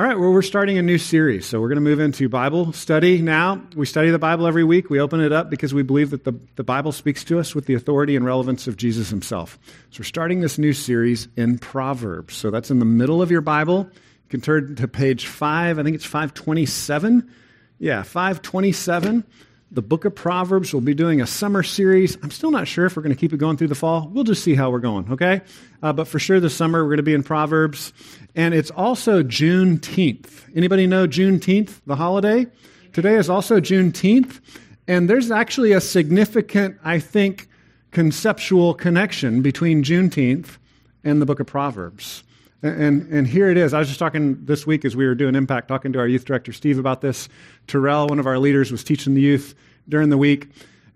All right, well, we're starting a new series. So we're going to move into Bible study now. We study the Bible every week. We open it up because we believe that the, the Bible speaks to us with the authority and relevance of Jesus himself. So we're starting this new series in Proverbs. So that's in the middle of your Bible. You can turn to page 5, I think it's 527. Yeah, 527 the book of Proverbs. We'll be doing a summer series. I'm still not sure if we're going to keep it going through the fall. We'll just see how we're going, okay? Uh, but for sure this summer we're going to be in Proverbs. And it's also Juneteenth. Anybody know Juneteenth, the holiday? Today is also Juneteenth. And there's actually a significant, I think, conceptual connection between Juneteenth and the book of Proverbs. And, and here it is. I was just talking this week as we were doing Impact, talking to our youth director, Steve, about this. Terrell, one of our leaders, was teaching the youth during the week.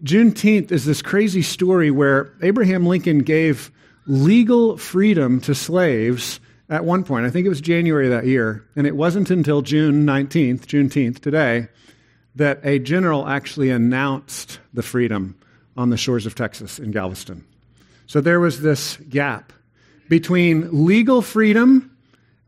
Juneteenth is this crazy story where Abraham Lincoln gave legal freedom to slaves at one point. I think it was January that year. And it wasn't until June 19th, Juneteenth, today, that a general actually announced the freedom on the shores of Texas in Galveston. So there was this gap between legal freedom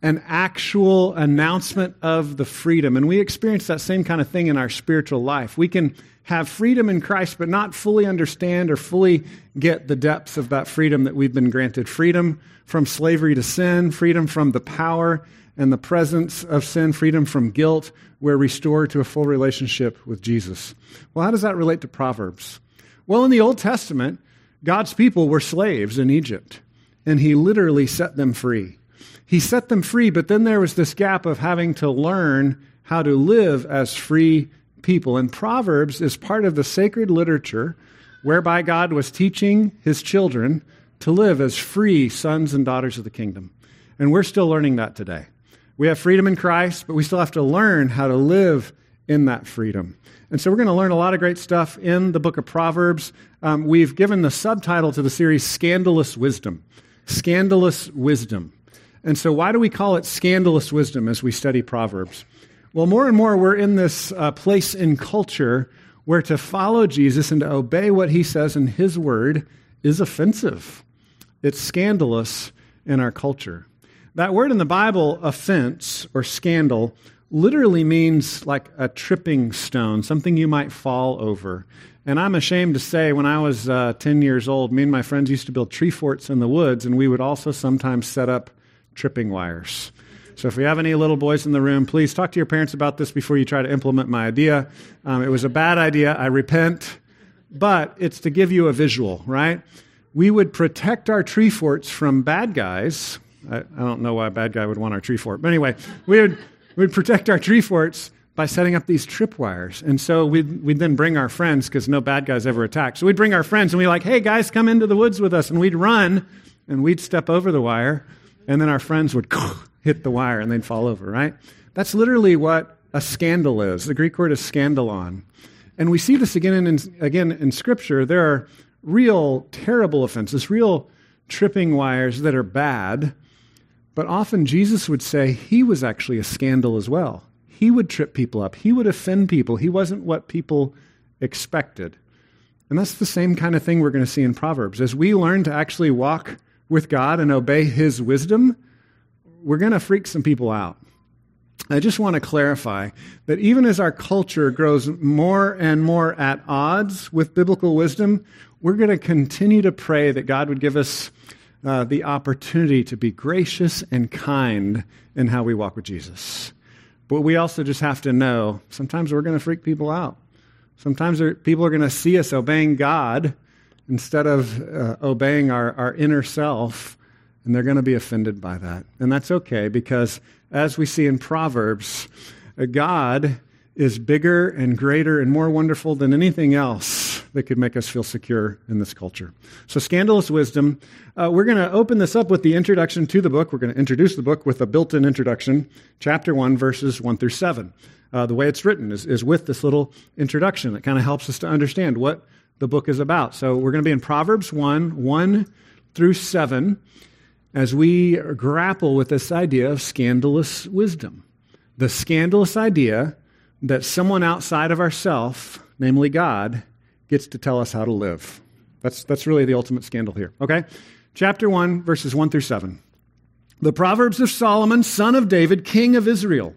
and actual announcement of the freedom. And we experience that same kind of thing in our spiritual life. We can have freedom in Christ, but not fully understand or fully get the depths of that freedom that we've been granted freedom from slavery to sin, freedom from the power and the presence of sin, freedom from guilt. We're restored to a full relationship with Jesus. Well, how does that relate to Proverbs? Well, in the Old Testament, God's people were slaves in Egypt and he literally set them free. He set them free, but then there was this gap of having to learn how to live as free people. And Proverbs is part of the sacred literature whereby God was teaching his children to live as free sons and daughters of the kingdom. And we're still learning that today. We have freedom in Christ, but we still have to learn how to live in that freedom. And so we're going to learn a lot of great stuff in the book of Proverbs. Um, we've given the subtitle to the series Scandalous Wisdom scandalous wisdom. And so, why do we call it scandalous wisdom as we study Proverbs? Well, more and more we're in this uh, place in culture where to follow Jesus and to obey what he says in his word is offensive. It's scandalous in our culture. That word in the Bible, offense or scandal, literally means like a tripping stone, something you might fall over. And I'm ashamed to say, when I was uh, 10 years old, me and my friends used to build tree forts in the woods, and we would also sometimes set up tripping wires. So if we have any little boys in the room, please talk to your parents about this before you try to implement my idea. Um, it was a bad idea. I repent. But it's to give you a visual, right? We would protect our tree forts from bad guys. I, I don't know why a bad guy would want our tree fort. But anyway, we would, we'd protect our tree forts by setting up these tripwires. And so we'd, we'd then bring our friends, because no bad guys ever attack. So we'd bring our friends and we'd be like, hey, guys, come into the woods with us. And we'd run and we'd step over the wire. And then our friends would hit the wire and they'd fall over, right? That's literally what a scandal is. The Greek word is scandalon. And we see this again in, again in Scripture. There are real terrible offenses, real tripping wires that are bad. But often Jesus would say he was actually a scandal as well he would trip people up. He would offend people. He wasn't what people expected. And that's the same kind of thing we're going to see in Proverbs. As we learn to actually walk with God and obey his wisdom, we're going to freak some people out. I just want to clarify that even as our culture grows more and more at odds with biblical wisdom, we're going to continue to pray that God would give us uh, the opportunity to be gracious and kind in how we walk with Jesus. But we also just have to know sometimes we're going to freak people out. Sometimes people are going to see us obeying God instead of uh, obeying our, our inner self, and they're going to be offended by that. And that's okay because, as we see in Proverbs, uh, God is bigger and greater and more wonderful than anything else that could make us feel secure in this culture. So, scandalous wisdom. Uh, we're going to open this up with the introduction to the book. We're going to introduce the book with a built in introduction, chapter 1, verses 1 through 7. Uh, the way it's written is, is with this little introduction that kind of helps us to understand what the book is about. So, we're going to be in Proverbs 1, 1 through 7, as we grapple with this idea of scandalous wisdom. The scandalous idea that someone outside of ourself, namely God, gets to tell us how to live. That's, that's really the ultimate scandal here. Okay? Chapter 1, verses 1 through 7. The Proverbs of Solomon, son of David, king of Israel,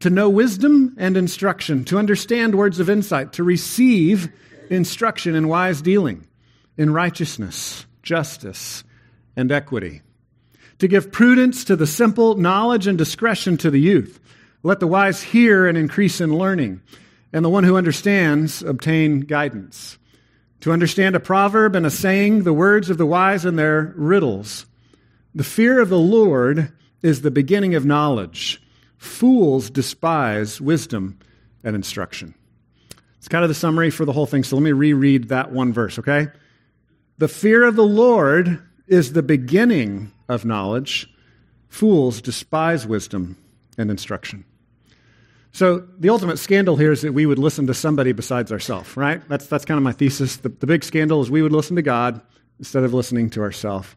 to know wisdom and instruction, to understand words of insight, to receive instruction in wise dealing, in righteousness, justice, and equity, to give prudence to the simple, knowledge and discretion to the youth. Let the wise hear and increase in learning, and the one who understands obtain guidance. To understand a proverb and a saying, the words of the wise and their riddles. The fear of the Lord is the beginning of knowledge. Fools despise wisdom and instruction. It's kind of the summary for the whole thing, so let me reread that one verse, okay? The fear of the Lord is the beginning of knowledge. Fools despise wisdom and instruction. So the ultimate scandal here is that we would listen to somebody besides ourselves, right? That's, that's kind of my thesis. The, the big scandal is we would listen to God instead of listening to ourselves.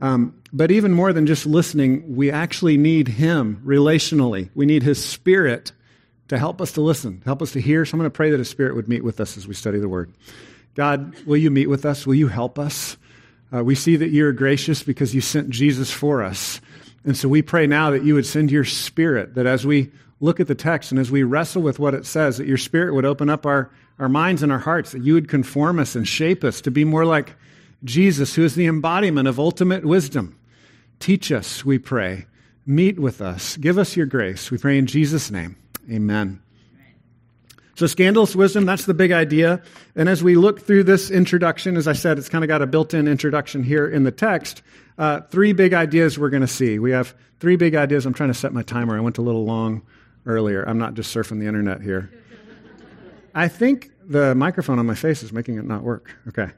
Um, but even more than just listening, we actually need Him relationally. We need His Spirit to help us to listen, help us to hear. So I'm going to pray that His Spirit would meet with us as we study the Word. God, will you meet with us? Will you help us? Uh, we see that you're gracious because you sent Jesus for us. And so we pray now that you would send your Spirit, that as we look at the text and as we wrestle with what it says, that your Spirit would open up our, our minds and our hearts, that you would conform us and shape us to be more like Jesus, who is the embodiment of ultimate wisdom. Teach us, we pray. Meet with us. Give us your grace. We pray in Jesus' name. Amen. So, scandalous wisdom, that's the big idea. And as we look through this introduction, as I said, it's kind of got a built in introduction here in the text. Uh, three big ideas we're going to see. We have three big ideas. I'm trying to set my timer. I went a little long earlier. I'm not just surfing the internet here. I think the microphone on my face is making it not work. Okay.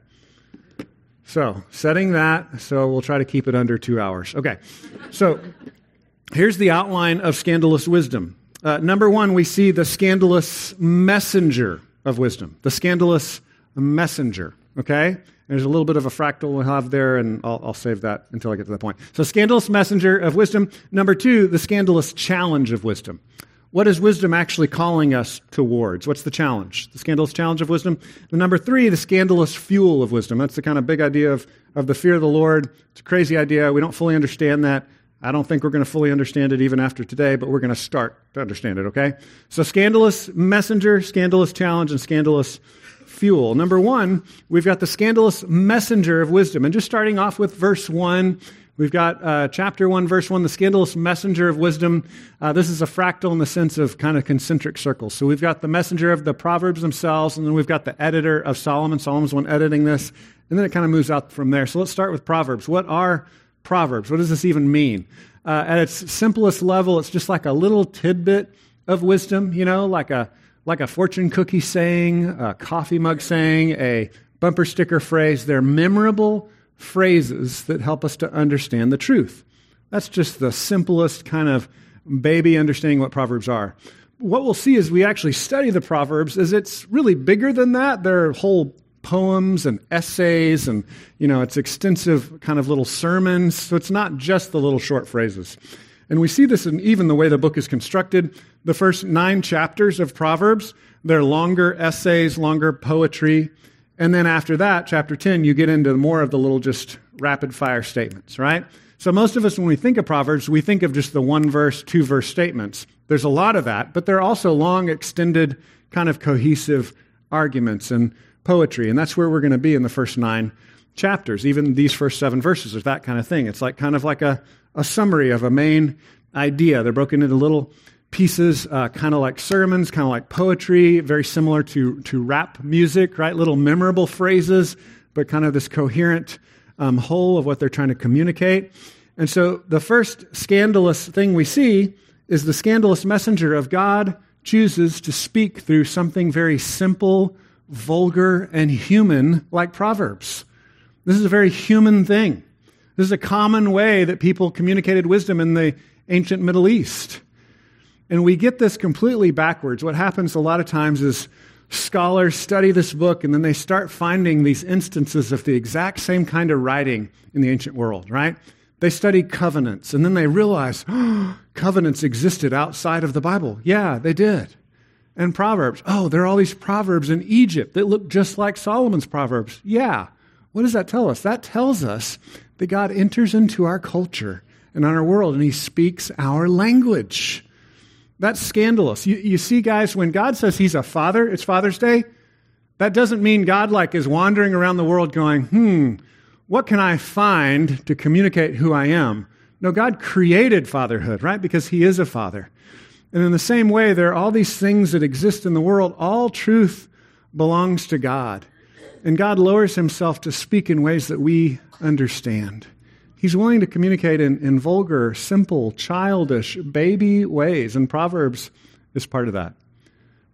So, setting that, so we'll try to keep it under two hours. Okay. So, here's the outline of scandalous wisdom. Uh, number one, we see the scandalous messenger of wisdom. The scandalous messenger. Okay? There's a little bit of a fractal we'll have there, and I'll, I'll, save that until I get to the point. So, scandalous messenger of wisdom. Number two, the scandalous challenge of wisdom. What is wisdom actually calling us towards? What's the challenge? The scandalous challenge of wisdom. And number three, the scandalous fuel of wisdom. That's the kind of big idea of, of the fear of the Lord. It's a crazy idea. We don't fully understand that. I don't think we're going to fully understand it even after today, but we're going to start to understand it, okay? So, scandalous messenger, scandalous challenge, and scandalous fuel. Number one, we've got the scandalous messenger of wisdom. And just starting off with verse one, We've got uh, chapter 1, verse 1, the scandalous messenger of wisdom. Uh, this is a fractal in the sense of kind of concentric circles. So we've got the messenger of the Proverbs themselves, and then we've got the editor of Solomon. Solomon's one editing this, and then it kind of moves out from there. So let's start with Proverbs. What are Proverbs? What does this even mean? Uh, at its simplest level, it's just like a little tidbit of wisdom, you know, like a, like a fortune cookie saying, a coffee mug saying, a bumper sticker phrase. They're memorable phrases that help us to understand the truth. That's just the simplest kind of baby understanding what Proverbs are. What we'll see as we actually study the Proverbs is it's really bigger than that. There are whole poems and essays and you know it's extensive kind of little sermons. So it's not just the little short phrases. And we see this in even the way the book is constructed. The first nine chapters of proverbs they're longer essays longer poetry. And then after that, chapter 10, you get into more of the little just rapid fire statements, right? So most of us, when we think of Proverbs, we think of just the one verse, two verse statements. There's a lot of that, but there are also long, extended, kind of cohesive arguments. And poetry. And that's where we're going to be in the first nine chapters. Even these first seven verses is that kind of thing. It's like kind of like a, a summary of a main idea. They're broken into little pieces, uh, kind of like sermons, kind of like poetry, very similar to, to rap music, right? Little memorable phrases, but kind of this coherent um, whole of what they're trying to communicate. And so the first scandalous thing we see is the scandalous messenger of God chooses to speak through something very simple, vulgar, and human like Proverbs. This is a very human thing. This is a common way that people communicated wisdom in the ancient Middle East. And we get this completely backwards. What happens a lot of times is scholars study this book and then they start finding these instances of the exact same kind of writing in the ancient world, right? They study covenants and then they realize oh, covenants existed outside of the Bible. Yeah, they did. And Proverbs. Oh, there are all these Proverbs in Egypt that look just like Solomon's Proverbs. Yeah. What does that tell us? That tells us that God enters into our culture and our world, and he speaks our language. That's scandalous. You, you see, guys, when God says he's a father, it's Father's Day. That doesn't mean God like is wandering around the world going, hmm, what can I find to communicate who I am? No, God created fatherhood, right? Because he is a father. And in the same way, there are all these things that exist in the world. All truth belongs to God. And God lowers himself to speak in ways that we understand. He's willing to communicate in, in vulgar, simple, childish, baby ways, and Proverbs is part of that.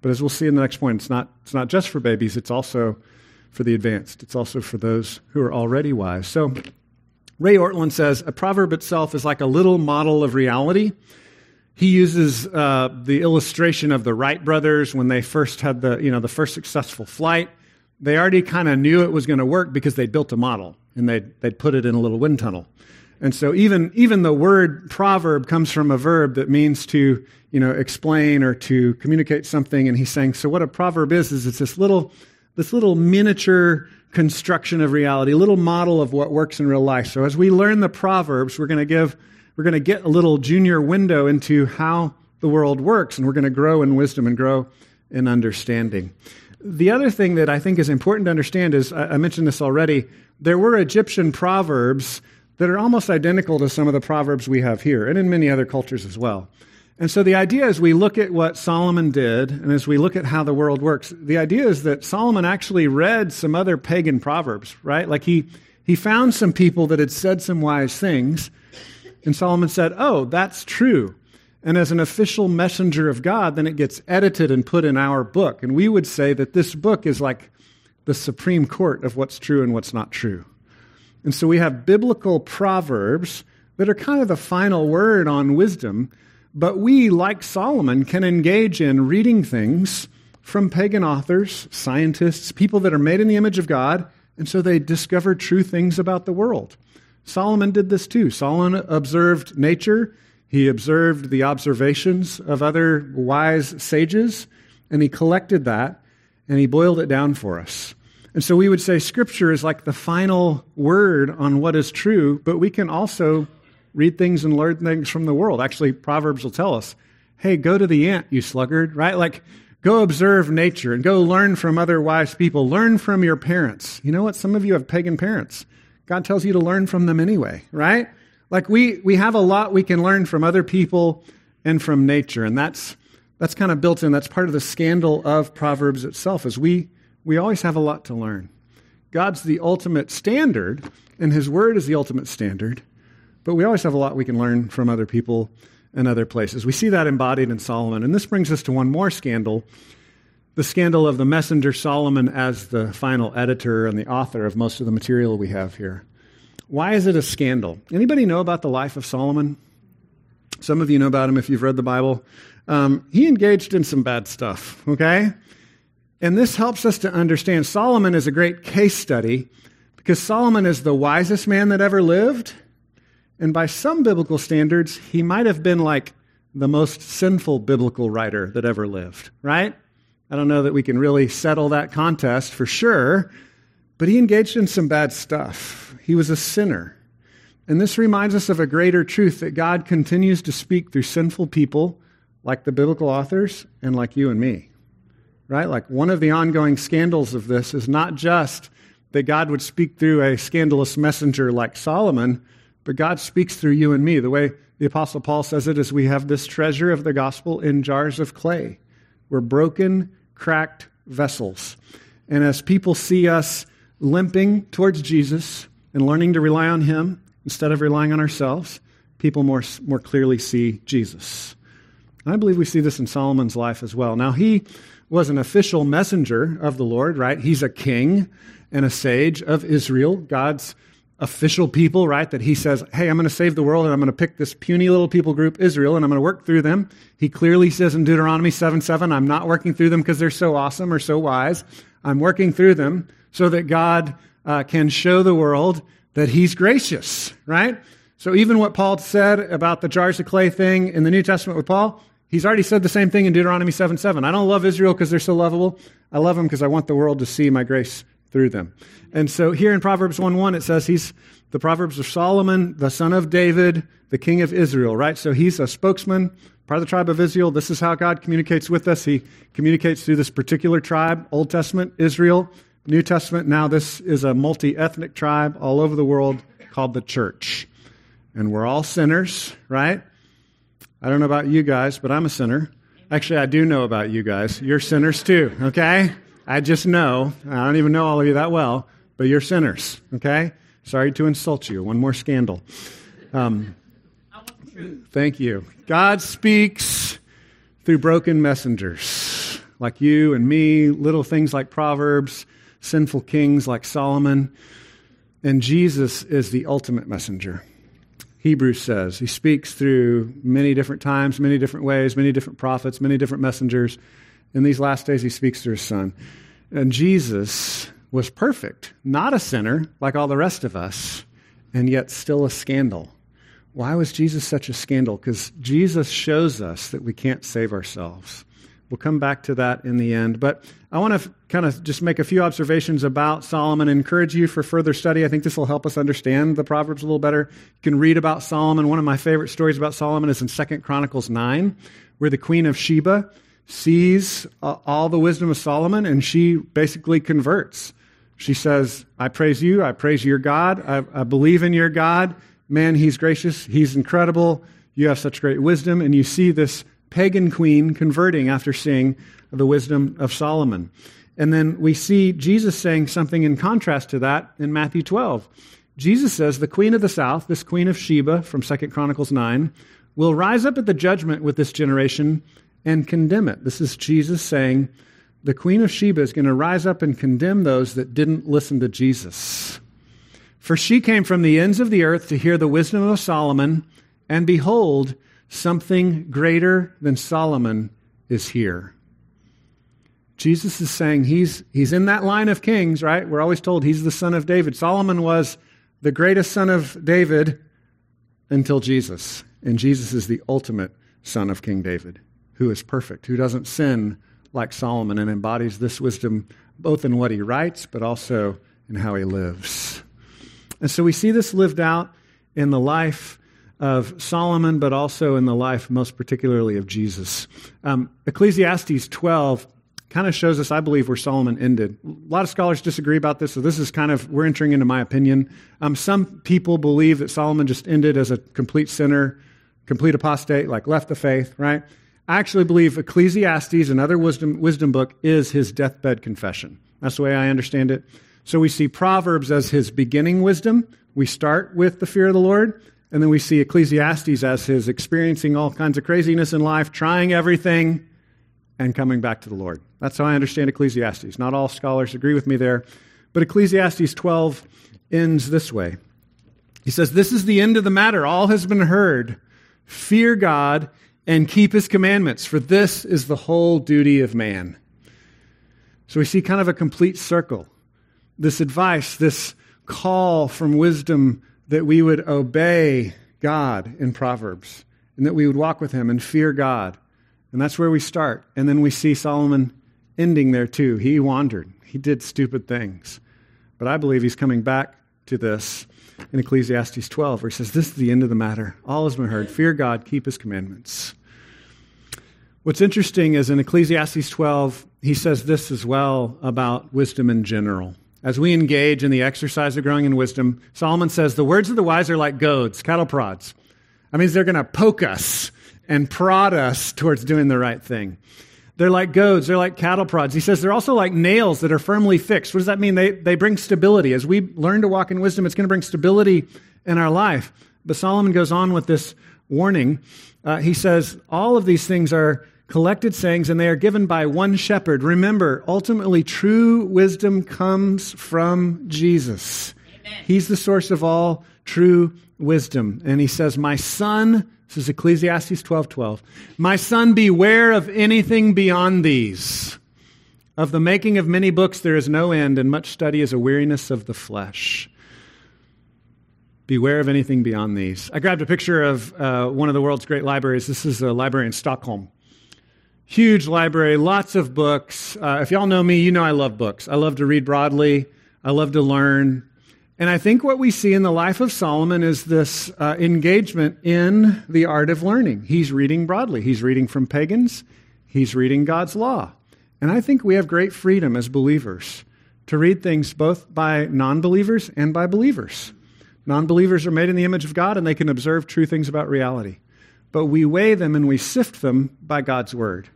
But as we'll see in the next point, it's not, it's not just for babies, it's also for the advanced. It's also for those who are already wise. So Ray Ortlund says a proverb itself is like a little model of reality. He uses uh, the illustration of the Wright brothers when they first had the, you know, the first successful flight. They already kind of knew it was going to work because they built a model and they'd, they'd put it in a little wind tunnel. And so even, even the word proverb comes from a verb that means to, you know, explain or to communicate something. And he's saying, so what a proverb is, is it's this little, this little miniature construction of reality, a little model of what works in real life. So as we learn the proverbs, we're going to give, we're going to get a little junior window into how the world works, and we're going to grow in wisdom and grow in understanding. The other thing that I think is important to understand is I mentioned this already. There were Egyptian proverbs that are almost identical to some of the proverbs we have here and in many other cultures as well. And so the idea as we look at what Solomon did and as we look at how the world works, the idea is that Solomon actually read some other pagan proverbs, right? Like he, he found some people that had said some wise things, and Solomon said, Oh, that's true. And as an official messenger of God, then it gets edited and put in our book. And we would say that this book is like the Supreme Court of what's true and what's not true. And so we have biblical proverbs that are kind of the final word on wisdom, but we, like Solomon, can engage in reading things from pagan authors, scientists, people that are made in the image of God, and so they discover true things about the world. Solomon did this too. Solomon observed nature, he observed the observations of other wise sages, and he collected that and he boiled it down for us. And so we would say Scripture is like the final word on what is true, but we can also read things and learn things from the world. Actually, Proverbs will tell us hey, go to the ant, you sluggard, right? Like, go observe nature and go learn from other wise people. Learn from your parents. You know what? Some of you have pagan parents. God tells you to learn from them anyway, right? Like, we, we have a lot we can learn from other people and from nature, and that's, that's kind of built in. That's part of the scandal of Proverbs itself, is we we always have a lot to learn. God's the ultimate standard, and His Word is the ultimate standard, but we always have a lot we can learn from other people and other places. We see that embodied in Solomon. And this brings us to one more scandal the scandal of the messenger Solomon as the final editor and the author of most of the material we have here. Why is it a scandal? Anybody know about the life of Solomon? Some of you know about him if you've read the Bible. Um, he engaged in some bad stuff, okay? And this helps us to understand Solomon is a great case study because Solomon is the wisest man that ever lived. And by some biblical standards, he might have been like the most sinful biblical writer that ever lived, right? I don't know that we can really settle that contest for sure, but he engaged in some bad stuff. He was a sinner. And this reminds us of a greater truth that God continues to speak through sinful people like the biblical authors and like you and me right? Like one of the ongoing scandals of this is not just that God would speak through a scandalous messenger like Solomon, but God speaks through you and me. The way the Apostle Paul says it is we have this treasure of the gospel in jars of clay. We're broken, cracked vessels. And as people see us limping towards Jesus and learning to rely on Him instead of relying on ourselves, people more, more clearly see Jesus. I believe we see this in Solomon's life as well. Now, he was an official messenger of the Lord, right? He's a king and a sage of Israel, God's official people, right? That he says, hey, I'm going to save the world and I'm going to pick this puny little people group, Israel, and I'm going to work through them. He clearly says in Deuteronomy 7 7, I'm not working through them because they're so awesome or so wise. I'm working through them so that God uh, can show the world that he's gracious, right? So even what Paul said about the jars of clay thing in the New Testament with Paul, He's already said the same thing in Deuteronomy 7 7. I don't love Israel because they're so lovable. I love them because I want the world to see my grace through them. And so here in Proverbs 1 1, it says he's the Proverbs of Solomon, the son of David, the king of Israel, right? So he's a spokesman, part of the tribe of Israel. This is how God communicates with us. He communicates through this particular tribe, Old Testament, Israel, New Testament. Now, this is a multi ethnic tribe all over the world called the church. And we're all sinners, right? I don't know about you guys, but I'm a sinner. Actually, I do know about you guys. You're sinners too, okay? I just know. I don't even know all of you that well, but you're sinners, okay? Sorry to insult you. One more scandal. Um, thank you. God speaks through broken messengers like you and me, little things like Proverbs, sinful kings like Solomon. And Jesus is the ultimate messenger. Hebrews says. He speaks through many different times, many different ways, many different prophets, many different messengers. In these last days, he speaks to his son. And Jesus was perfect, not a sinner like all the rest of us, and yet still a scandal. Why was Jesus such a scandal? Because Jesus shows us that we can't save ourselves. We'll come back to that in the end. But I want to f- kind of just make a few observations about Solomon and encourage you for further study. I think this will help us understand the Proverbs a little better. You can read about Solomon. One of my favorite stories about Solomon is in 2 Chronicles 9, where the queen of Sheba sees uh, all the wisdom of Solomon and she basically converts. She says, I praise you. I praise your God. I, I believe in your God. Man, he's gracious. He's incredible. You have such great wisdom. And you see this pagan queen converting after seeing the wisdom of Solomon. And then we see Jesus saying something in contrast to that in Matthew 12. Jesus says, The queen of the south, this queen of Sheba from 2 Chronicles 9, will rise up at the judgment with this generation and condemn it. This is Jesus saying, The queen of Sheba is going to rise up and condemn those that didn't listen to Jesus. For she came from the ends of the earth to hear the wisdom of Solomon, and behold, Something greater than Solomon is here. Jesus is saying he's, he's in that line of kings, right? We're always told he's the son of David. Solomon was the greatest son of David until Jesus. And Jesus is the ultimate son of King David, who is perfect, who doesn't sin like Solomon and embodies this wisdom both in what he writes, but also in how he lives. And so we see this lived out in the life of Solomon, but also in the life, most particularly, of Jesus. Um, Ecclesiastes 12 kind of shows us, I believe, where Solomon ended. A lot of scholars disagree about this, so this is kind of, we're entering into my opinion. Um, some people believe that Solomon just ended as a complete sinner, complete apostate, like left the faith, right? I actually believe Ecclesiastes, another wisdom, wisdom book, is his deathbed confession. That's the way I understand it. So we see Proverbs as his beginning wisdom. We start with the fear of the Lord. And then we see Ecclesiastes as his experiencing all kinds of craziness in life, trying everything, and coming back to the Lord. That's how I understand Ecclesiastes. Not all scholars agree with me there, but Ecclesiastes 12 ends this way. He says, This is the end of the matter. All has been heard. Fear God and keep his commandments, for this is the whole duty of man. So we see kind of a complete circle. This advice, this call from wisdom that we would obey God in Proverbs and that we would walk with Him and fear God. And that's where we start. And then we see Solomon ending there too. He wandered, he did stupid things. But I believe he's coming back to this in Ecclesiastes 12, where he says, This is the end of the matter. All has been heard. Fear God, keep his commandments. What's interesting is in Ecclesiastes 12, he says this as well about wisdom in general. As we engage in the exercise of growing in wisdom, Solomon says the words of the wise are like goads, cattle prods. That means they're going to poke us and prod us towards doing the right thing. They're like goads, they're like cattle prods. He says they're also like nails that are firmly fixed. What does that mean? They, they bring stability. As we learn to walk in wisdom, it's going to bring stability in our life. But Solomon goes on with this warning. Uh, he says all of these things are collected sayings, and they are given by one shepherd. Remember, ultimately, true wisdom comes from Jesus. Amen. He's the source of all true wisdom. And he says, My son, this is Ecclesiastes 12 12, my son, beware of anything beyond these. Of the making of many books there is no end, and much study is a weariness of the flesh. Beware of anything beyond these. I grabbed a picture of uh, one of the world's great libraries. This is a library in Stockholm huge library, lots of books. Uh, if y'all know me, you know I love books. I love to read broadly. I love to learn. And I think what we see in the life of Solomon is this uh, engagement in the art of learning. He's reading broadly, he's reading from pagans, he's reading God's law. And I think we have great freedom as believers to read things both by non believers and by believers. Non believers are made in the image of God and they can observe true things about reality. But we weigh them and we sift them by God's word.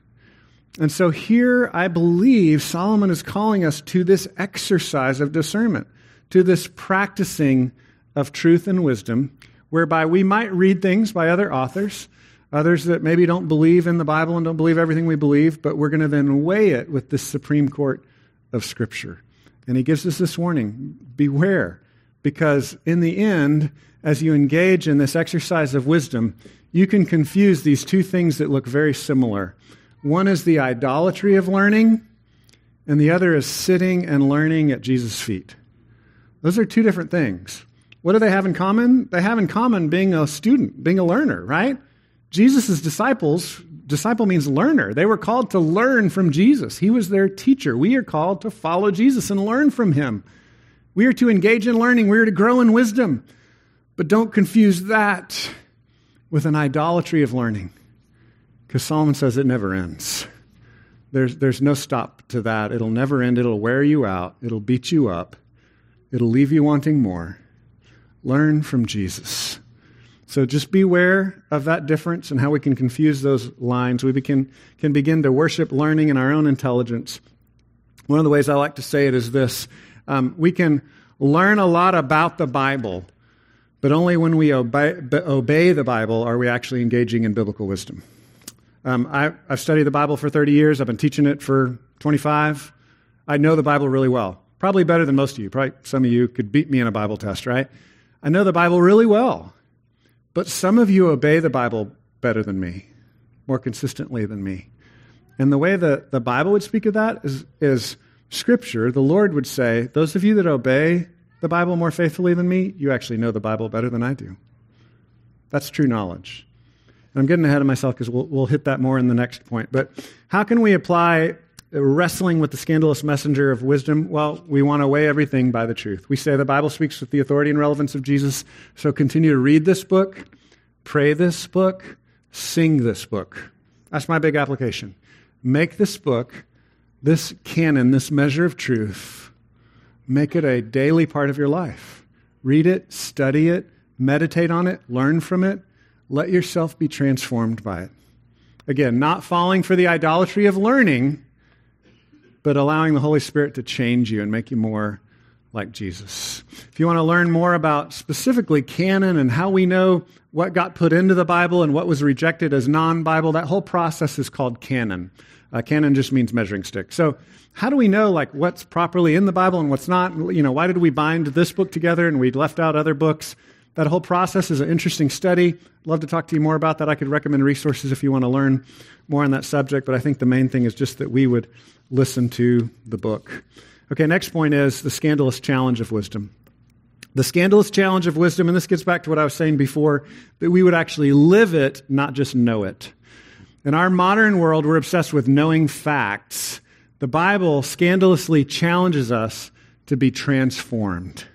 And so here I believe Solomon is calling us to this exercise of discernment, to this practicing of truth and wisdom, whereby we might read things by other authors, others that maybe don't believe in the Bible and don't believe everything we believe, but we're going to then weigh it with the Supreme Court of Scripture. And he gives us this warning beware, because in the end, as you engage in this exercise of wisdom, you can confuse these two things that look very similar. One is the idolatry of learning, and the other is sitting and learning at Jesus' feet. Those are two different things. What do they have in common? They have in common being a student, being a learner, right? Jesus' disciples, disciple means learner. They were called to learn from Jesus. He was their teacher. We are called to follow Jesus and learn from him. We are to engage in learning. We are to grow in wisdom. But don't confuse that with an idolatry of learning, because Solomon says it never ends. There's, there's no stop to that. It'll never end. It'll wear you out. It'll beat you up. It'll leave you wanting more. Learn from Jesus. So just beware of that difference and how we can confuse those lines. We can, can begin to worship learning in our own intelligence. One of the ways I like to say it is this um, we can learn a lot about the Bible, but only when we obey, obey the Bible are we actually engaging in biblical wisdom. Um, I, I've studied the Bible for 30 years, I've been teaching it for 25. I know the Bible really well, probably better than most of you. Probably some of you could beat me in a Bible test, right? I know the Bible really well. But some of you obey the Bible better than me, more consistently than me. And the way that the Bible would speak of that is, is Scripture. The Lord would say, Those of you that obey the Bible more faithfully than me, you actually know the Bible better than I do. That's true knowledge. I'm getting ahead of myself because we'll, we'll hit that more in the next point. But how can we apply wrestling with the scandalous messenger of wisdom? Well, we want to weigh everything by the truth. We say the Bible speaks with the authority and relevance of Jesus, so continue to read this book, pray this book, sing this book. That's my big application. Make this book, this canon, this measure of truth, make it a daily part of your life. Read it, study it, meditate on it, learn from it. Let yourself be transformed by it. Again, not falling for the idolatry of learning but allowing the Holy Spirit to change you and make you more like Jesus. If you want to learn more about specifically canon and how we know what got put into the Bible and what was rejected as non Bible, that whole process is called canon. Uh, canon just means measuring stick. So, how do we know like what's properly in the Bible and what's not? You know, why did we bind this book together and we left out other books? That whole process is an interesting study. Love to talk to you more about that. I could recommend resources if you want to learn more on that subject, but I think the main thing is just that we would listen to the book. Okay, next point is the scandalous challenge of wisdom. The scandalous challenge of wisdom, and this gets back to what I was saying before, that we would actually live it, not just know it. In our modern world, we're obsessed with knowing facts. The Bible scandalously challenges us to be transformed.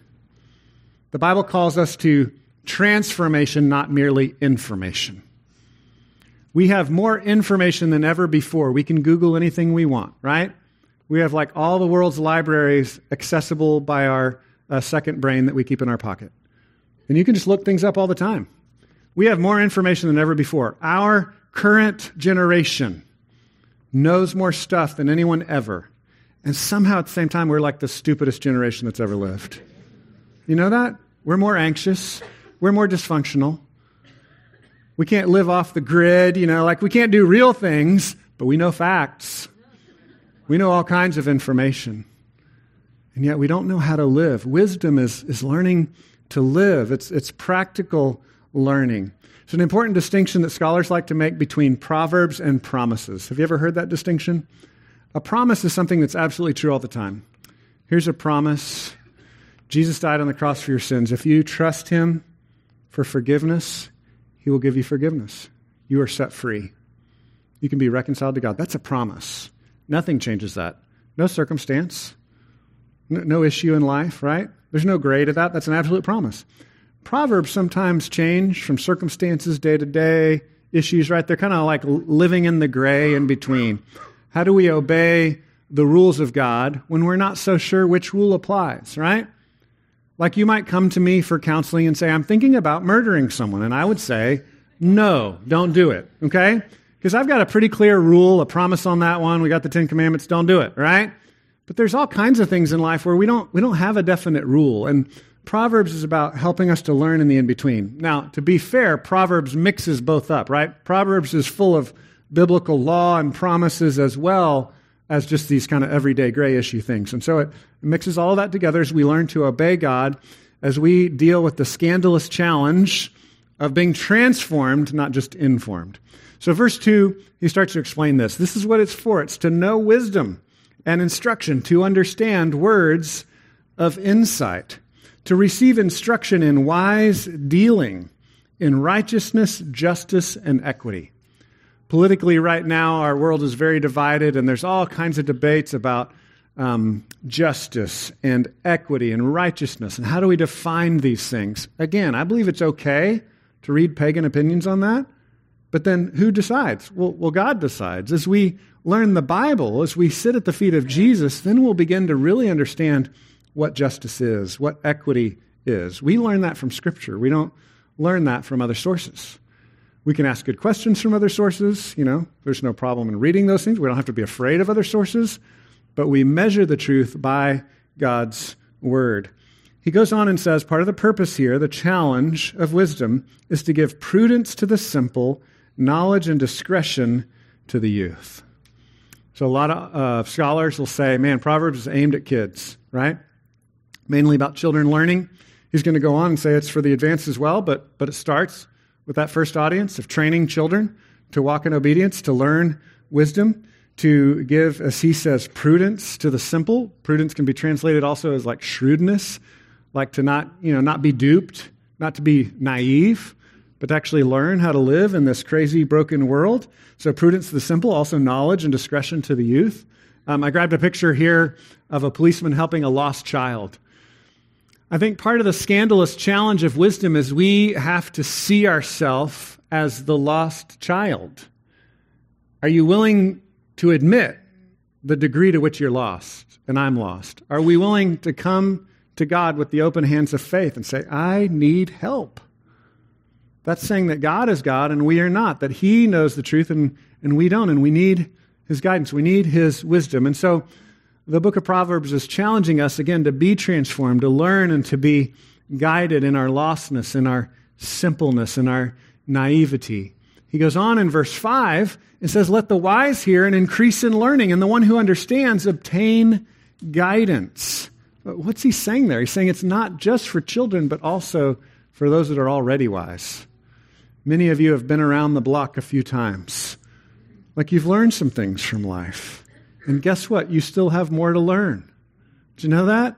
The Bible calls us to transformation, not merely information. We have more information than ever before. We can Google anything we want, right? We have like all the world's libraries accessible by our uh, second brain that we keep in our pocket. And you can just look things up all the time. We have more information than ever before. Our current generation knows more stuff than anyone ever. And somehow at the same time, we're like the stupidest generation that's ever lived. You know that? We're more anxious. We're more dysfunctional. We can't live off the grid, you know, like we can't do real things, but we know facts. We know all kinds of information. And yet we don't know how to live. Wisdom is, is learning to live, it's, it's practical learning. It's an important distinction that scholars like to make between proverbs and promises. Have you ever heard that distinction? A promise is something that's absolutely true all the time. Here's a promise Jesus died on the cross for your sins. If you trust him for forgiveness, he will give you forgiveness. You are set free. You can be reconciled to God. That's a promise. Nothing changes that. No circumstance. no issue in life, right? There's no gray to that. That's an absolute promise. Proverbs sometimes change from circumstances day to day, issues, right? They're kind of like living in the gray in between. How do we obey the rules of God when we're not so sure which rule applies, right? Like you might come to me for counseling and say, I'm thinking about murdering someone. And I would say, no, don't do it, okay? Because I've got a pretty clear rule, a promise on that one. We got the Ten Commandments, don't do it, right? But there's all kinds of things in life where we don't, we don't have a definite rule. And Proverbs is about helping us to learn in the in between. Now, to be fair, Proverbs mixes both up, right? Proverbs is full of biblical law and promises as well as just these kind of everyday gray issue things. And so it mixes all that together as we learn to obey God, as we deal with the scandalous challenge of being transformed, not just informed. So, verse 2, he starts to explain this. This is what it's for it's to know wisdom and instruction, to understand words of insight, to receive instruction in wise dealing, in righteousness, justice, and equity. Politically, right now, our world is very divided, and there's all kinds of debates about um, justice and equity and righteousness. And how do we define these things? Again, I believe it's okay to read pagan opinions on that, but then who decides? Well, well, God decides. As we learn the Bible, as we sit at the feet of Jesus, then we'll begin to really understand what justice is, what equity is. We learn that from Scripture. We don't learn that from other sources. We can ask good questions from other sources. You know, there's no problem in reading those things. We don't have to be afraid of other sources, but we measure the truth by God's word. He goes on and says part of the purpose here, the challenge of wisdom, is to give prudence to the simple, knowledge and discretion to the youth. So a lot of uh, scholars will say, man, Proverbs is aimed at kids, right? Mainly about children learning. He's going to go on and say it's for the advanced as well, but, but it starts with that first audience of training children to walk in obedience, to learn wisdom, to give, as he says, prudence to the simple. Prudence can be translated also as like shrewdness, like to not, you know, not be duped, not to be naive, but to actually learn how to live in this crazy, broken world. So prudence to the simple, also knowledge and discretion to the youth. Um, I grabbed a picture here of a policeman helping a lost child. I think part of the scandalous challenge of wisdom is we have to see ourselves as the lost child. Are you willing to admit the degree to which you're lost and I'm lost? Are we willing to come to God with the open hands of faith and say, I need help? That's saying that God is God and we are not, that He knows the truth and, and we don't, and we need His guidance. We need His wisdom. And so, the book of Proverbs is challenging us again to be transformed, to learn and to be guided in our lostness, in our simpleness, in our naivety. He goes on in verse 5 and says, Let the wise hear and increase in learning, and the one who understands obtain guidance. What's he saying there? He's saying it's not just for children, but also for those that are already wise. Many of you have been around the block a few times. Like you've learned some things from life. And guess what? You still have more to learn. Do you know that?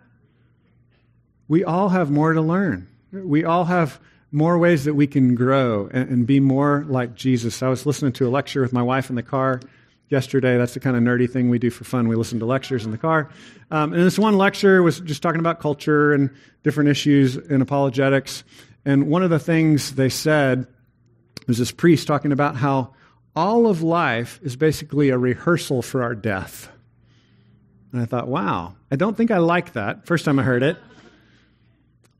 We all have more to learn. We all have more ways that we can grow and, and, be more like Jesus. I was listening to a lecture with my wife in the car yesterday. That's the kind of nerdy thing we do for fun. We listen to lectures in the car. Um, and this one lecture was just talking about culture and different issues in apologetics. And one of the things they said was this priest talking about how all of life is basically a rehearsal for our death. And I thought, wow, I don't think I like that. First time I heard it.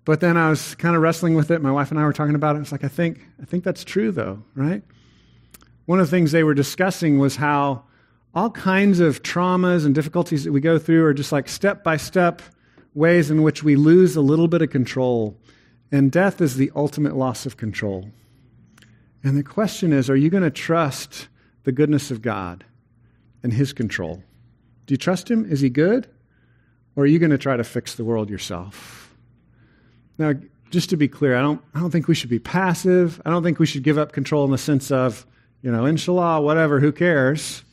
But then I was kind of wrestling with it. My wife and I were talking about it. It's like, I think, I think that's true, though, right? One of the things they were discussing was how all kinds of traumas and difficulties that we go through are just like step by step ways in which we lose a little bit of control. And death is the ultimate loss of control. And the question is are you going to trust the goodness of God and His control? Do you trust Him? Is He good? Or are you going to try to fix the world yourself? Now, just to be clear, I don't, I don't think we should be passive. I don't think we should give up control in the sense of, you know, inshallah, whatever, who cares?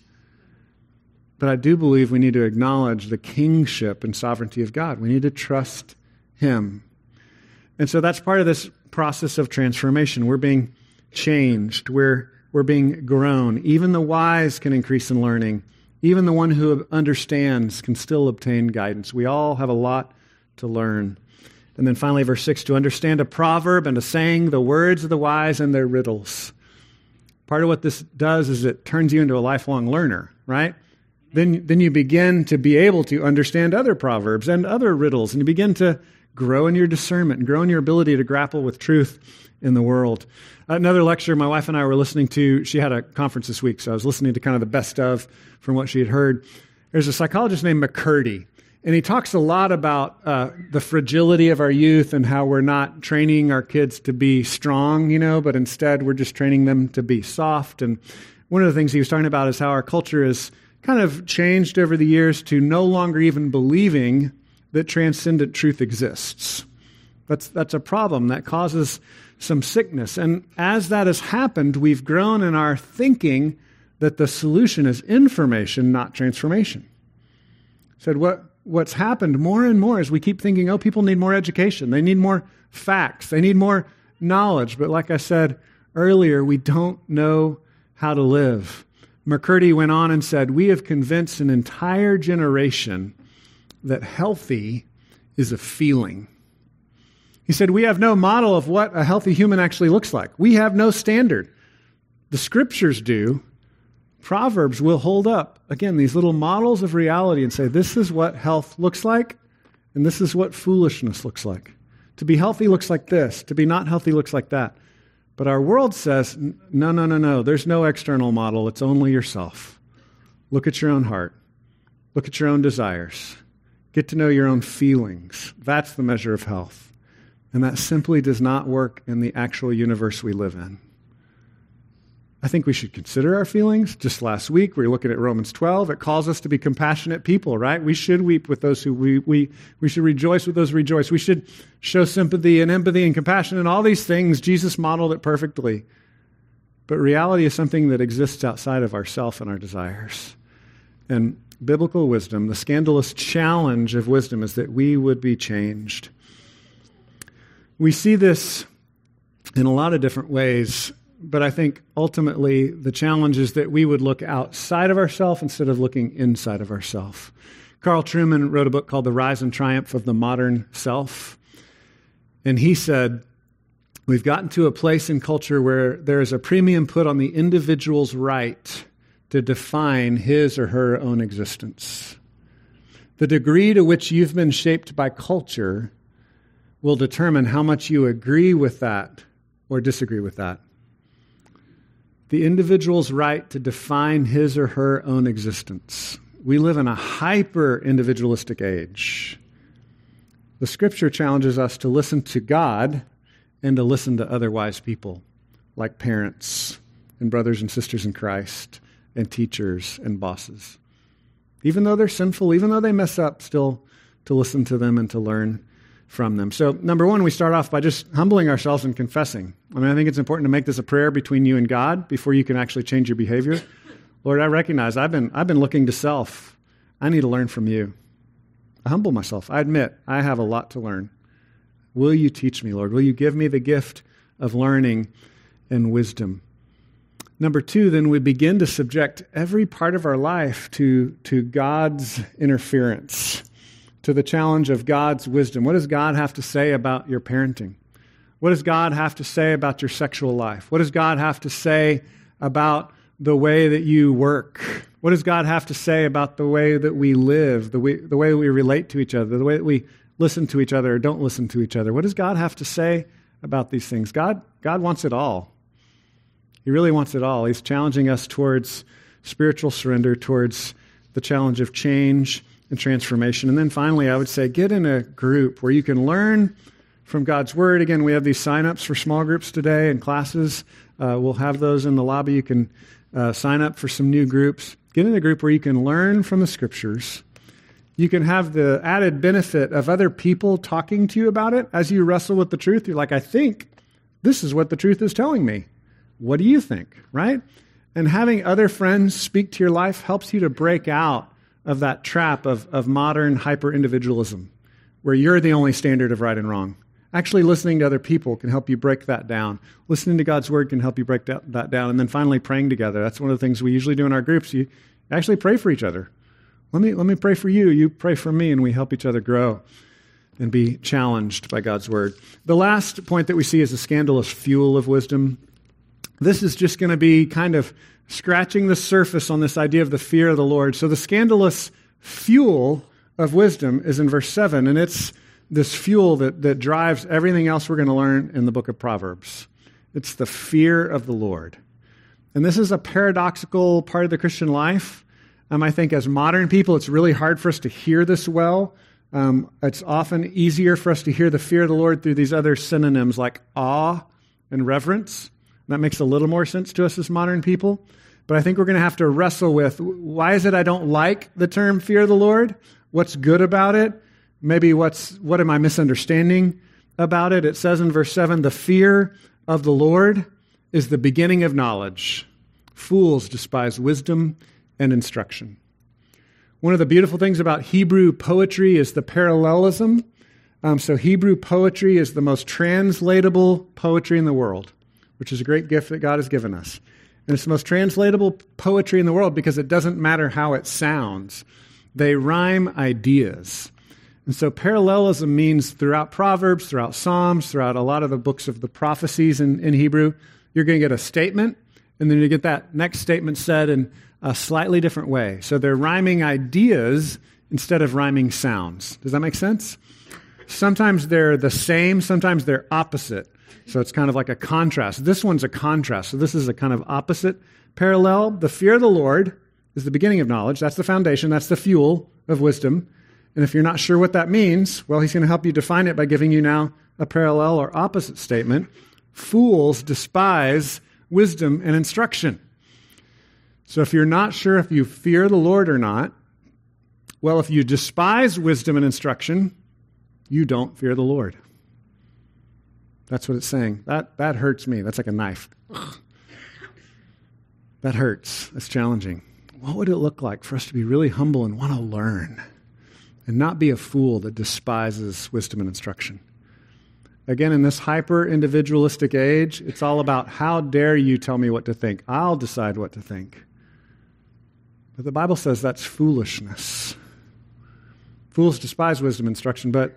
But I do believe we need to acknowledge the kingship and sovereignty of God. We need to trust Him. And so that's part of this process of transformation. We're being changed. We're, we're being grown. Even the wise can increase in learning Even the one who understands can still obtain guidance. We all have a lot to learn. And then finally, verse 6 to understand a proverb and a saying, the words of the wise and their riddles. Part of what this does is it turns you into a lifelong learner, right? Then, then you begin to be able to understand other proverbs and other riddles, and you begin to grow in your discernment and grow in your ability to grapple with truth in the world. Another lecture my wife and I were listening to, she had a conference this week, so I was listening to kind of the best of from what she had heard. There's a psychologist named McCurdy, and he talks a lot about uh, the fragility of our youth and how we're not training our kids to be strong, you know, but instead we're just training them to be soft. And one of the things he was talking about is how our culture has kind of changed over the years to no longer even believing that transcendent truth exists. That's, that's a problem that causes some sickness. And as that has happened, we've grown in our thinking that the solution is information, not transformation. Said what what's happened more and more is we keep thinking, oh, people need more education, they need more facts, they need more knowledge. But like I said earlier, we don't know how to live. McCurdy went on and said, We have convinced an entire generation that healthy is a feeling. He said, We have no model of what a healthy human actually looks like. We have no standard. The scriptures do. Proverbs will hold up, again, these little models of reality and say, This is what health looks like, and this is what foolishness looks like. To be healthy looks like this, to be not healthy looks like that. But our world says, No, no, no, no. There's no external model, it's only yourself. Look at your own heart, look at your own desires, get to know your own feelings. That's the measure of health. And that simply does not work in the actual universe we live in. I think we should consider our feelings. Just last week, we were looking at Romans 12. It calls us to be compassionate people, right? We should weep with those who we, we, we should rejoice with those who rejoice. We should show sympathy and empathy and compassion and all these things. Jesus modeled it perfectly. But reality is something that exists outside of ourself and our desires. And biblical wisdom, the scandalous challenge of wisdom, is that we would be changed. We see this in a lot of different ways, but I think ultimately the challenge is that we would look outside of ourselves instead of looking inside of ourselves. Carl Trueman wrote a book called The Rise and Triumph of the Modern Self. And he said, We've gotten to a place in culture where there is a premium put on the individual's right to define his or her own existence. The degree to which you've been shaped by culture will determine how much you agree with that or disagree with that. The individual's right to define his or her own existence. We live in a hyper individualistic age. The scripture challenges us to listen to God and to listen to other wise people, like parents and brothers and sisters in Christ and teachers and bosses. Even though they're sinful, even though they mess up, still to listen to them and to learn from them. So, number one, we start off by just humbling ourselves and confessing. I mean, I think it's important to make this a prayer between you and God before you can actually change your behavior. Lord, I recognize I've been, I've been looking to self. I need to learn from you. I humble myself. I admit I have a lot to learn. Will you teach me, Lord? Will you give me the gift of learning and wisdom? Number two, then we begin to subject every part of our life to, to God's interference to the challenge of God's wisdom. What does God have to say about your parenting? What does God have to say about your sexual life? What does God have to say about the way that you work? What does God have to say about the way that we live, the way, the way we relate to each other, the way that we listen to each other or don't listen to each other? What does God have to say about these things? God, God wants it all. He really wants it all. He's challenging us towards spiritual surrender, towards the challenge of change and transformation. And then finally, I would say get in a group where you can learn from God's Word. Again, we have these sign-ups for small groups today and classes. Uh, we'll have those in the lobby. You can uh, sign up for some new groups. Get in a group where you can learn from the Scriptures. You can have the added benefit of other people talking to you about it as you wrestle with the truth. You're like, I think this is what the truth is telling me. What do you think? Right? And having other friends speak to your life helps you to break out of that trap of, of modern hyper individualism, where you're the only standard of right and wrong. Actually, listening to other people can help you break that down. Listening to God's word can help you break that, down. And then finally, praying together. That's one of the things we usually do in our groups. You, Actually, pray for each other. Let me, let me pray for you. You pray for me, and we help each other grow and be challenged by God's word. The last point that we see is the scandalous fuel of wisdom. This is just going to be kind of scratching the surface on this idea of the fear of the Lord. So the scandalous fuel of wisdom is in verse 7, and it's this fuel that, that drives everything else we're going to learn in the book of Proverbs. It's the fear of the Lord. And this is a paradoxical part of the Christian life. Um, I think as modern people, it's really hard for us to hear this well. Um, it's often easier for us to hear the fear of the Lord through these other synonyms like awe and reverence. That makes a little more sense to us as modern people. But I think we're going to have to wrestle with why is it I don't like the term fear of the Lord? What's good about it? Maybe what's what am I misunderstanding about it? It says in verse 7, the fear of the Lord is the beginning of knowledge. Fools despise wisdom and instruction. One of the beautiful things about Hebrew poetry is the parallelism. Um, so, Hebrew poetry is the most translatable poetry in the world, which is a great gift that God has given us. And it's the most translatable poetry in the world because it doesn't matter how it sounds, they rhyme ideas. And so, parallelism means throughout Proverbs, throughout Psalms, throughout a lot of the books of the prophecies in, in Hebrew, you're going to get a statement, and then you get that next statement said in a slightly different way. So they're rhyming ideas instead of rhyming sounds. Does that make sense? Sometimes they're the same, sometimes they're opposite. So it's kind of like a contrast. This one's a contrast. So this is a kind of opposite parallel. The fear of the Lord is the beginning of knowledge. That's the foundation, that's the fuel of wisdom. And if you're not sure what that means, well, he's going to help you define it by giving you now a parallel or opposite statement. Fools despise wisdom and instruction. So if you're not sure if you fear the Lord or not, well, if you despise wisdom and instruction, you don't fear the Lord. That's what it's saying. That, that hurts me. That's like a knife. That hurts. That's challenging. What would it look like for us to be really humble and want to learn and not be a fool that despises wisdom and instruction? Again, in this hyper individualistic age, it's all about how dare you tell me what to think? I'll decide what to think. But the Bible says that's foolishness. Fools despise wisdom and instruction, but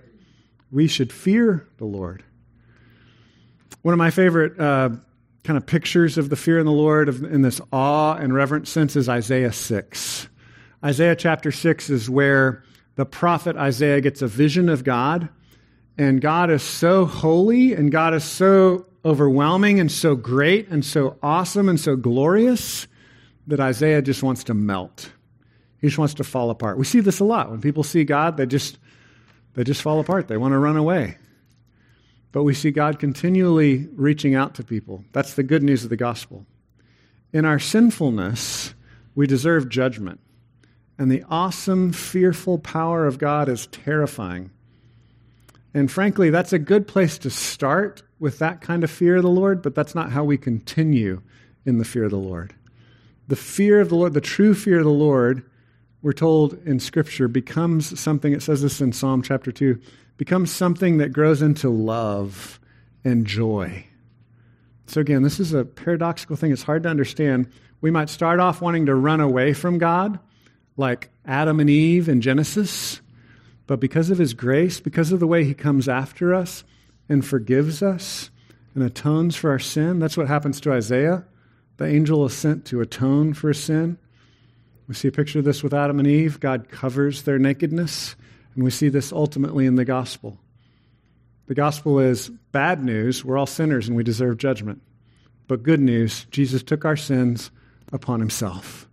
we should fear the Lord. One of my favorite uh, kind of pictures of the fear in the Lord of, in this awe and reverent sense is Isaiah 6. Isaiah chapter 6 is where the prophet Isaiah gets a vision of God, and God is so holy, and God is so overwhelming, and so great, and so awesome, and so glorious that Isaiah just wants to melt. He just wants to fall apart. We see this a lot. When people see God, they just they just fall apart. They want to run away. But we see God continually reaching out to people. That's the good news of the gospel. In our sinfulness, we deserve judgment. And the awesome, fearful power of God is terrifying. And frankly, that's a good place to start with that kind of fear of the Lord, but that's not how we continue in the fear of the Lord the fear of the Lord, the true fear of the Lord, we're told in Scripture, becomes something, it says this in Psalm chapter 2, becomes something that grows into love and joy. So, again, this is a paradoxical thing. It's hard to understand. We might start off wanting to run away from God, like Adam and Eve in Genesis, but because of His grace, because of the way He comes after us and forgives us and atones for our sin, that's what happens to Isaiah. The angel is sent to atone for sin. We see a picture of this with Adam and Eve. God covers their nakedness, and we see this ultimately in the gospel. The gospel is bad news. We're all sinners and we deserve judgment. But good news Jesus took our sins upon himself.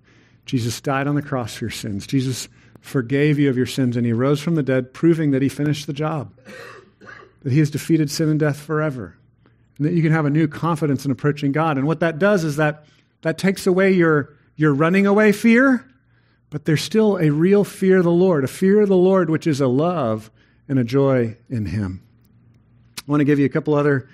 Jesus died on the cross for your sins. Jesus forgave you of your sins, and he rose from the dead, proving that he finished the job, that he has defeated sin and death forever and that you can have a new confidence in approaching God. And what that does is that that takes away your, your running away fear, but there's still a real fear of the Lord, a fear of the Lord, which is a love and a joy in Him. I want to give you a couple other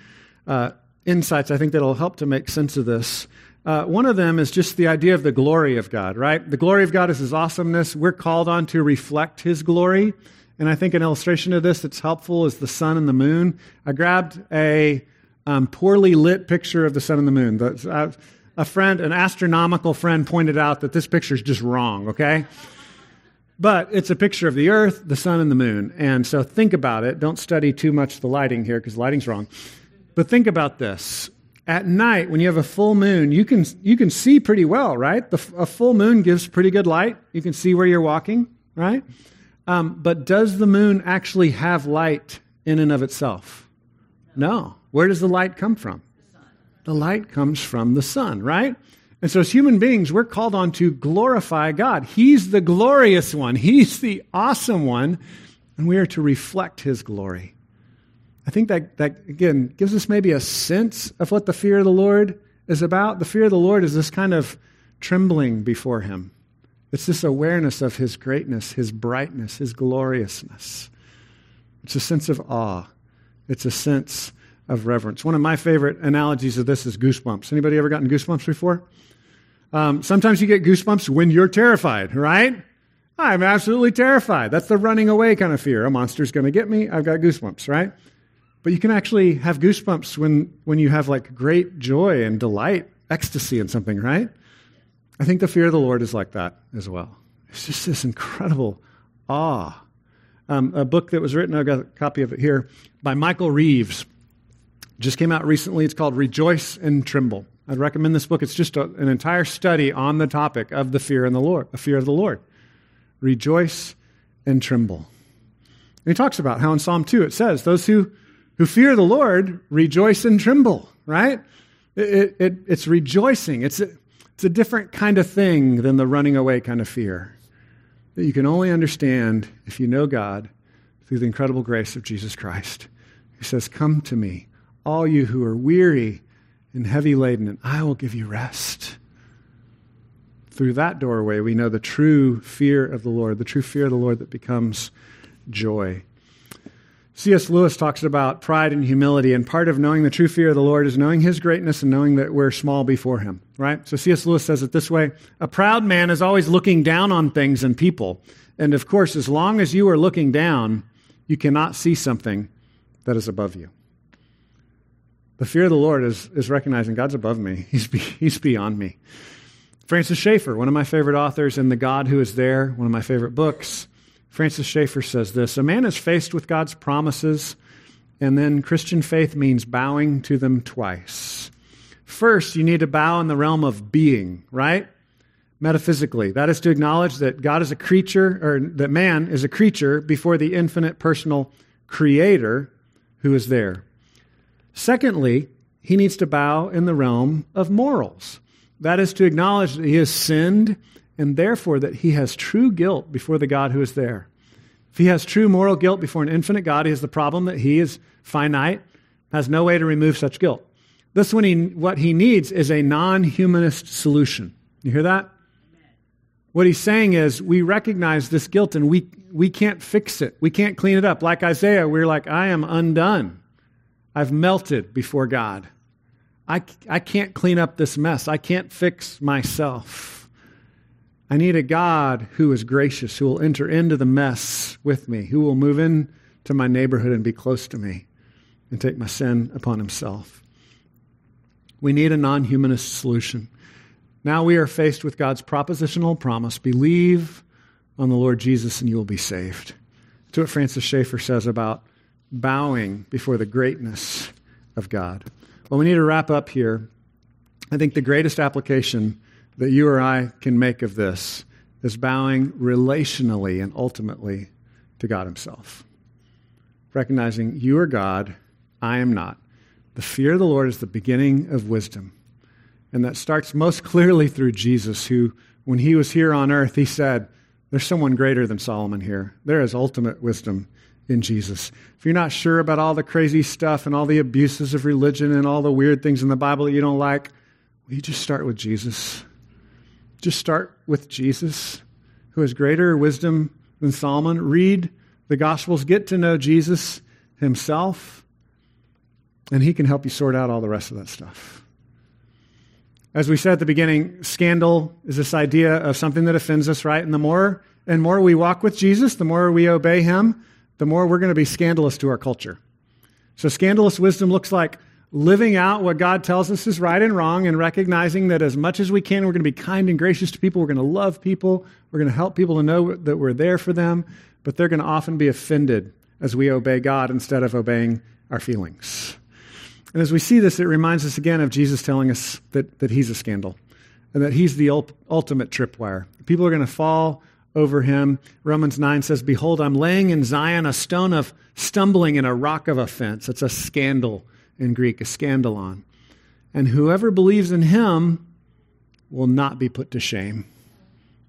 uh, insights I think that'll help to make sense of this. Uh, one of them is just the idea of the glory of God, right? The glory of God is His awesomeness. We're called on to reflect His glory. And I think an illustration of this that's helpful is the sun and the moon. I grabbed a um, poorly lit picture of the sun and the moon. Uh, a friend, an astronomical friend, pointed out that this picture is just wrong, okay? But it's a picture of the earth, the sun, and the moon. And so think about it. Don't study too much the lighting here because lighting's wrong. But think about this. At night, when you have a full moon, you can, you can see pretty well, right? The, a full moon gives pretty good light. You can see where you're walking, right? Um, but does the moon actually have light in and of itself? No. Where does the light come from? The light comes from the sun, right? And so, as human beings, we're called on to glorify God. He's the glorious one, He's the awesome one, and we are to reflect His glory. I think that, that, again, gives us maybe a sense of what the fear of the Lord is about. The fear of the Lord is this kind of trembling before Him, it's this awareness of His greatness, His brightness, His gloriousness. It's a sense of awe, it's a sense of reverence. One of my favorite analogies of this is goosebumps. Anybody ever gotten goosebumps before? Um, sometimes you get goosebumps when you're terrified, right? I'm absolutely terrified. That's the running away kind of fear. A monster's going to get me. I've got goosebumps, right? But you can actually have goosebumps when, when you have like great joy and delight, ecstasy in something, right? I think the fear of the Lord is like that as well. It's just this incredible awe. Um, a book that was written, I've got a copy of it here, by Michael Reeves. Just came out recently. It's called Rejoice and Tremble. I'd recommend this book. It's just a, an entire study on the topic of the fear and the Lord, the fear of the Lord. Rejoice and tremble. And he talks about how in Psalm 2 it says, Those who, who fear the Lord rejoice and tremble, right? It, it, it's rejoicing. It's a, it's a different kind of thing than the running away kind of fear that you can only understand if you know God through the incredible grace of Jesus Christ. He says, Come to me, all you who are weary and heavy laden, and I will give you rest. Through that doorway, we know the true fear of the Lord, the true fear of the Lord that becomes joy. C.S. Lewis talks about pride and humility, and part of knowing the true fear of the Lord is knowing his greatness and knowing that we're small before him, right? So C.S. Lewis says it this way A proud man is always looking down on things and people. And of course, as long as you are looking down, you cannot see something that is above you. The fear of the Lord is, is recognizing God's above me, he's, be, he's beyond me. Francis Schaeffer, one of my favorite authors in The God Who Is There, one of my favorite books, Francis Schaeffer says this A man is faced with God's promises, and then Christian faith means bowing to them twice. First, you need to bow in the realm of being, right? Metaphysically. That is to acknowledge that God is a creature, or that man is a creature before the infinite personal creator who is there. Secondly, he needs to bow in the realm of morals. That is to acknowledge that he has sinned and therefore that he has true guilt before the God who is there. If he has true moral guilt before an infinite God, he has the problem that he is finite, has no way to remove such guilt. This when he, what he needs is a non humanist solution. You hear that? What he's saying is, we recognize this guilt and we, we can't fix it. We can't clean it up. Like Isaiah, we're like, I am undone. I've melted before God. I, I can't clean up this mess. I can't fix myself. I need a God who is gracious, who will enter into the mess with me, who will move into my neighborhood and be close to me and take my sin upon himself. We need a non humanist solution. Now we are faced with God's propositional promise believe on the Lord Jesus and you will be saved. That's what Francis Schaeffer says about bowing before the greatness of God. Well, we need to wrap up here. I think the greatest application that you or I can make of this is bowing relationally and ultimately to God Himself. Recognizing you are God, I am not. The fear of the Lord is the beginning of wisdom. And that starts most clearly through Jesus, who, when he was here on earth, he said, There's someone greater than Solomon here. There is ultimate wisdom in Jesus. If you're not sure about all the crazy stuff and all the abuses of religion and all the weird things in the Bible that you don't like, you just start with Jesus? Just start with Jesus, who has greater wisdom than Solomon. Read the Gospels, get to know Jesus himself, and he can help you sort out all the rest of that stuff. As we said at the beginning, scandal is this idea of something that offends us, right? And the more and more we walk with Jesus, the more we obey him, the more we're going to be scandalous to our culture. So, scandalous wisdom looks like living out what God tells us is right and wrong and recognizing that as much as we can, we're going to be kind and gracious to people. We're going to love people. We're going to help people to know that we're there for them. But they're going to often be offended as we obey God instead of obeying our feelings. And as we see this, it reminds us again of Jesus telling us that, that he's a scandal and that he's the ultimate tripwire. People are going to fall over him. Romans 9 says, Behold, I'm laying in Zion a stone of stumbling and a rock of offense. It's a scandal in Greek, a scandalon. And whoever believes in him will not be put to shame.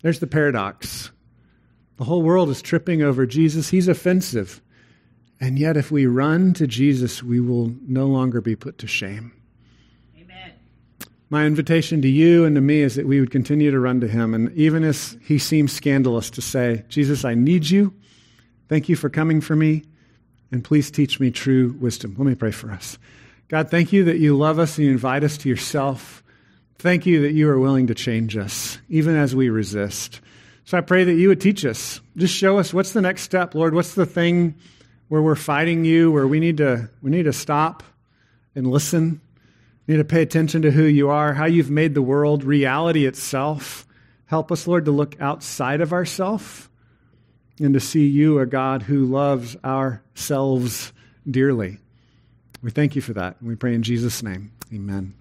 There's the paradox. The whole world is tripping over Jesus. He's offensive. And yet, if we run to Jesus, we will no longer be put to shame. My invitation to you and to me is that we would continue to run to him. And even as he seems scandalous to say, Jesus, I need you. Thank you for coming for me. And please teach me true wisdom. Let me pray for us. God, thank you that you love us and you invite us to yourself. Thank you that you are willing to change us, even as we resist. So I pray that you would teach us. Just show us what's the next step, Lord. What's the thing where we're fighting you, where we need to, we need to stop and listen. We need to pay attention to who you are, how you've made the world, reality itself. Help us, Lord, to look outside of ourselves and to see you, a God who loves ourselves dearly. We thank you for that. We pray in Jesus' name. Amen.